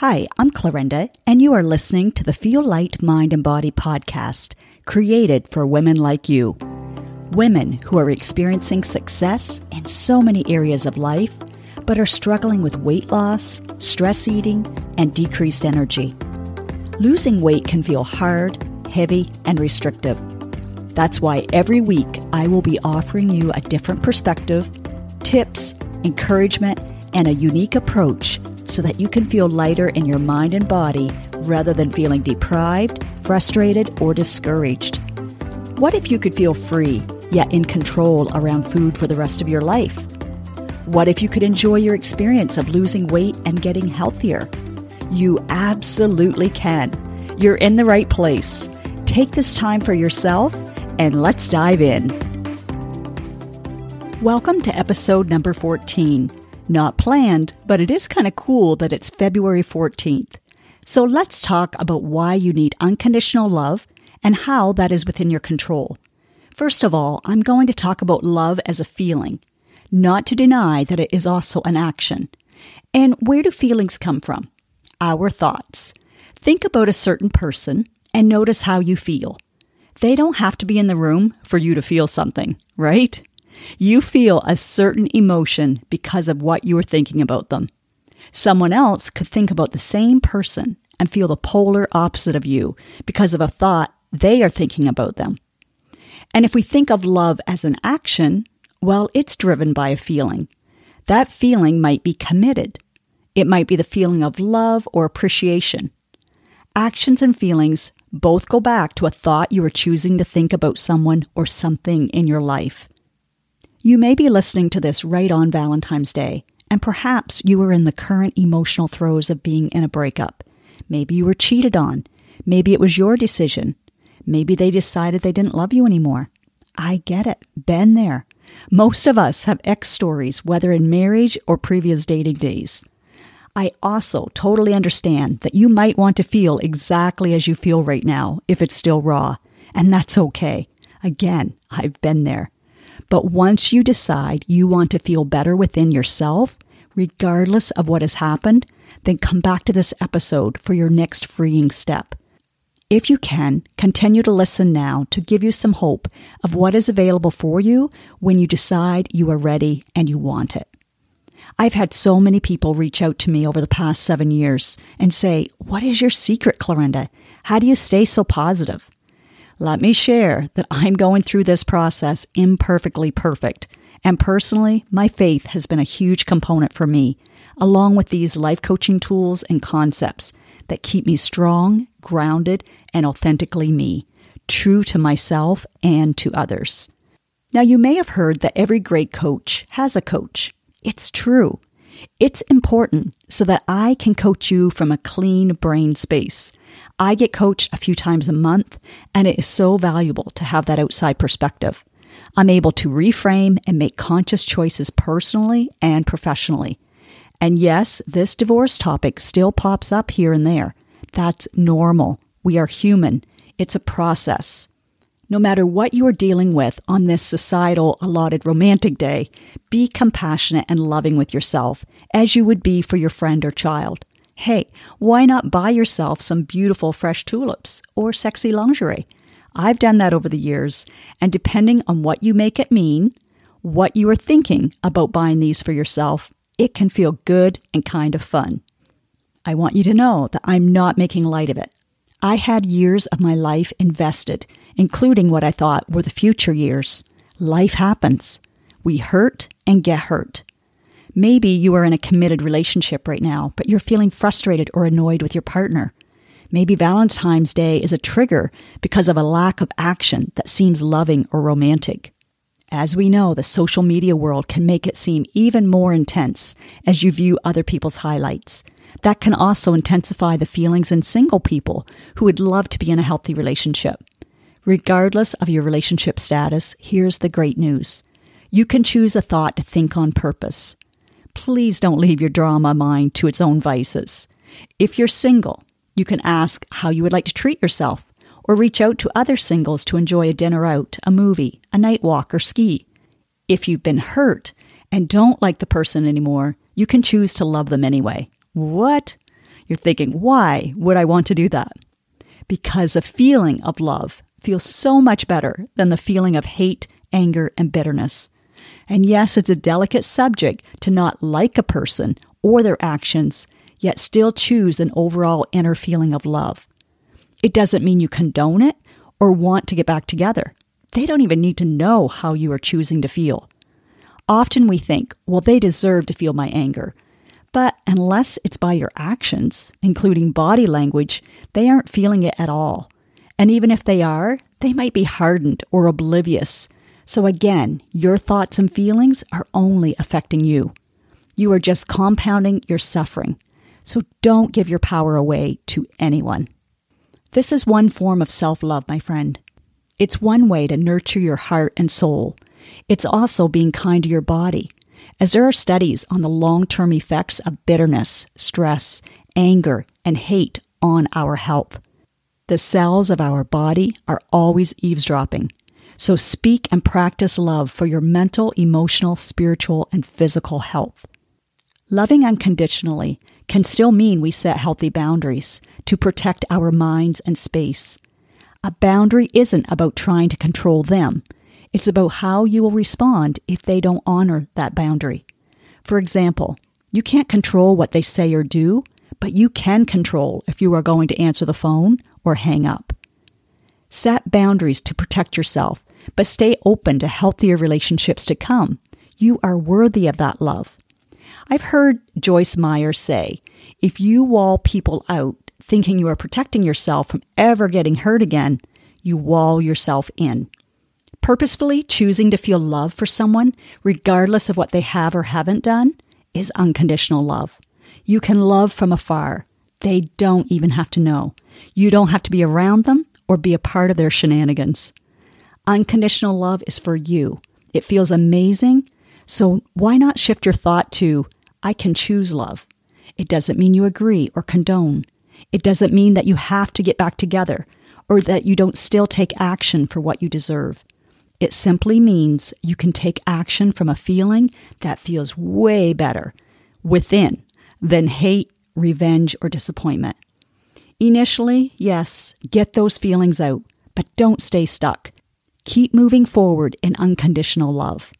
Hi, I'm Clarenda, and you are listening to the Feel Light Mind and Body podcast, created for women like you. Women who are experiencing success in so many areas of life, but are struggling with weight loss, stress eating, and decreased energy. Losing weight can feel hard, heavy, and restrictive. That's why every week I will be offering you a different perspective, tips, encouragement, and a unique approach so that you can feel lighter in your mind and body rather than feeling deprived, frustrated, or discouraged. What if you could feel free, yet in control around food for the rest of your life? What if you could enjoy your experience of losing weight and getting healthier? You absolutely can. You're in the right place. Take this time for yourself and let's dive in. Welcome to episode number 14. Not planned, but it is kind of cool that it's February 14th. So let's talk about why you need unconditional love and how that is within your control. First of all, I'm going to talk about love as a feeling, not to deny that it is also an action. And where do feelings come from? Our thoughts. Think about a certain person and notice how you feel. They don't have to be in the room for you to feel something, right? You feel a certain emotion because of what you are thinking about them. Someone else could think about the same person and feel the polar opposite of you because of a thought they are thinking about them. And if we think of love as an action, well, it's driven by a feeling. That feeling might be committed. It might be the feeling of love or appreciation. Actions and feelings both go back to a thought you are choosing to think about someone or something in your life. You may be listening to this right on Valentine's Day, and perhaps you are in the current emotional throes of being in a breakup. Maybe you were cheated on. Maybe it was your decision. Maybe they decided they didn't love you anymore. I get it. Been there. Most of us have ex stories, whether in marriage or previous dating days. I also totally understand that you might want to feel exactly as you feel right now if it's still raw, and that's okay. Again, I've been there. But once you decide you want to feel better within yourself, regardless of what has happened, then come back to this episode for your next freeing step. If you can, continue to listen now to give you some hope of what is available for you when you decide you are ready and you want it. I've had so many people reach out to me over the past seven years and say, What is your secret, Clarenda? How do you stay so positive? Let me share that I'm going through this process imperfectly perfect. And personally, my faith has been a huge component for me, along with these life coaching tools and concepts that keep me strong, grounded, and authentically me, true to myself and to others. Now, you may have heard that every great coach has a coach. It's true. It's important so that I can coach you from a clean brain space. I get coached a few times a month, and it is so valuable to have that outside perspective. I'm able to reframe and make conscious choices personally and professionally. And yes, this divorce topic still pops up here and there. That's normal. We are human. It's a process. No matter what you are dealing with on this societal allotted romantic day, be compassionate and loving with yourself as you would be for your friend or child. Hey, why not buy yourself some beautiful fresh tulips or sexy lingerie? I've done that over the years, and depending on what you make it mean, what you are thinking about buying these for yourself, it can feel good and kind of fun. I want you to know that I'm not making light of it. I had years of my life invested, including what I thought were the future years. Life happens. We hurt and get hurt. Maybe you are in a committed relationship right now, but you're feeling frustrated or annoyed with your partner. Maybe Valentine's Day is a trigger because of a lack of action that seems loving or romantic. As we know, the social media world can make it seem even more intense as you view other people's highlights. That can also intensify the feelings in single people who would love to be in a healthy relationship. Regardless of your relationship status, here's the great news. You can choose a thought to think on purpose please don't leave your drama mind to its own vices. If you're single, you can ask how you would like to treat yourself, or reach out to other singles to enjoy a dinner out, a movie, a night walk, or ski. If you've been hurt and don't like the person anymore, you can choose to love them anyway. What? You're thinking, why would I want to do that? Because a feeling of love feels so much better than the feeling of hate, anger, and bitterness. And yes, it's a delicate subject to not like a person or their actions, yet still choose an overall inner feeling of love. It doesn't mean you condone it or want to get back together. They don't even need to know how you are choosing to feel. Often we think, well, they deserve to feel my anger. But unless it's by your actions, including body language, they aren't feeling it at all. And even if they are, they might be hardened or oblivious. So again, your thoughts and feelings are only affecting you. You are just compounding your suffering. So don't give your power away to anyone. This is one form of self love, my friend. It's one way to nurture your heart and soul. It's also being kind to your body, as there are studies on the long term effects of bitterness, stress, anger, and hate on our health. The cells of our body are always eavesdropping. So speak and practice love for your mental, emotional, spiritual, and physical health. Loving unconditionally can still mean we set healthy boundaries to protect our minds and space. A boundary isn't about trying to control them. It's about how you will respond if they don't honor that boundary. For example, you can't control what they say or do, but you can control if you are going to answer the phone or hang up. Set boundaries to protect yourself, but stay open to healthier relationships to come. You are worthy of that love. I've heard Joyce Meyer say if you wall people out thinking you are protecting yourself from ever getting hurt again, you wall yourself in. Purposefully choosing to feel love for someone, regardless of what they have or haven't done, is unconditional love. You can love from afar. They don't even have to know. You don't have to be around them or be a part of their shenanigans. Unconditional love is for you. It feels amazing. So why not shift your thought to, I can choose love? It doesn't mean you agree or condone. It doesn't mean that you have to get back together or that you don't still take action for what you deserve. It simply means you can take action from a feeling that feels way better within than hate, revenge, or disappointment. Initially, yes, get those feelings out, but don't stay stuck. Keep moving forward in unconditional love.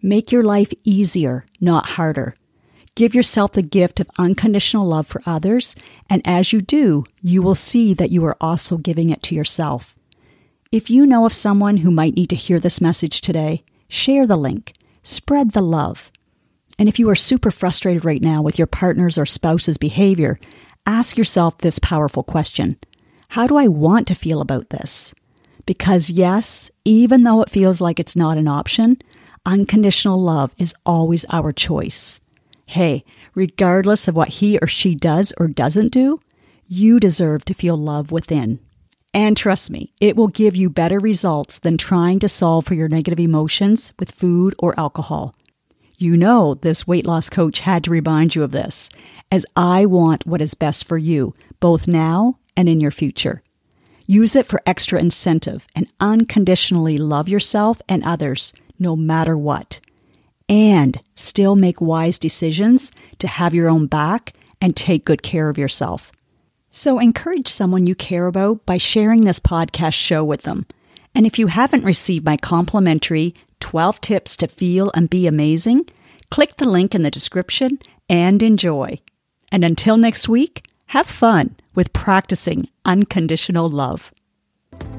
Make your life easier, not harder. Give yourself the gift of unconditional love for others, and as you do, you will see that you are also giving it to yourself. If you know of someone who might need to hear this message today, share the link, spread the love. And if you are super frustrated right now with your partner's or spouse's behavior, ask yourself this powerful question How do I want to feel about this? Because, yes, even though it feels like it's not an option, unconditional love is always our choice. Hey, regardless of what he or she does or doesn't do, you deserve to feel love within. And trust me, it will give you better results than trying to solve for your negative emotions with food or alcohol. You know, this weight loss coach had to remind you of this, as I want what is best for you, both now and in your future. Use it for extra incentive and unconditionally love yourself and others, no matter what and still make wise decisions to have your own back and take good care of yourself. So encourage someone you care about by sharing this podcast show with them. And if you haven't received my complimentary 12 tips to feel and be amazing, click the link in the description and enjoy. And until next week, have fun with practicing unconditional love.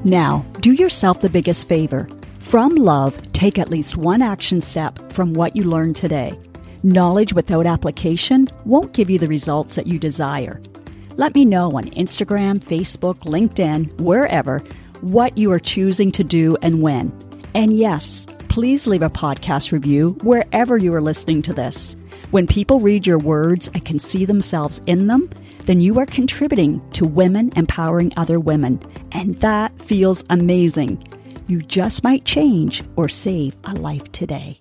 Now, do yourself the biggest favor from love, take at least one action step from what you learned today. Knowledge without application won't give you the results that you desire. Let me know on Instagram, Facebook, LinkedIn, wherever, what you are choosing to do and when. And yes, please leave a podcast review wherever you are listening to this. When people read your words and can see themselves in them, then you are contributing to women empowering other women. And that feels amazing. You just might change or save a life today.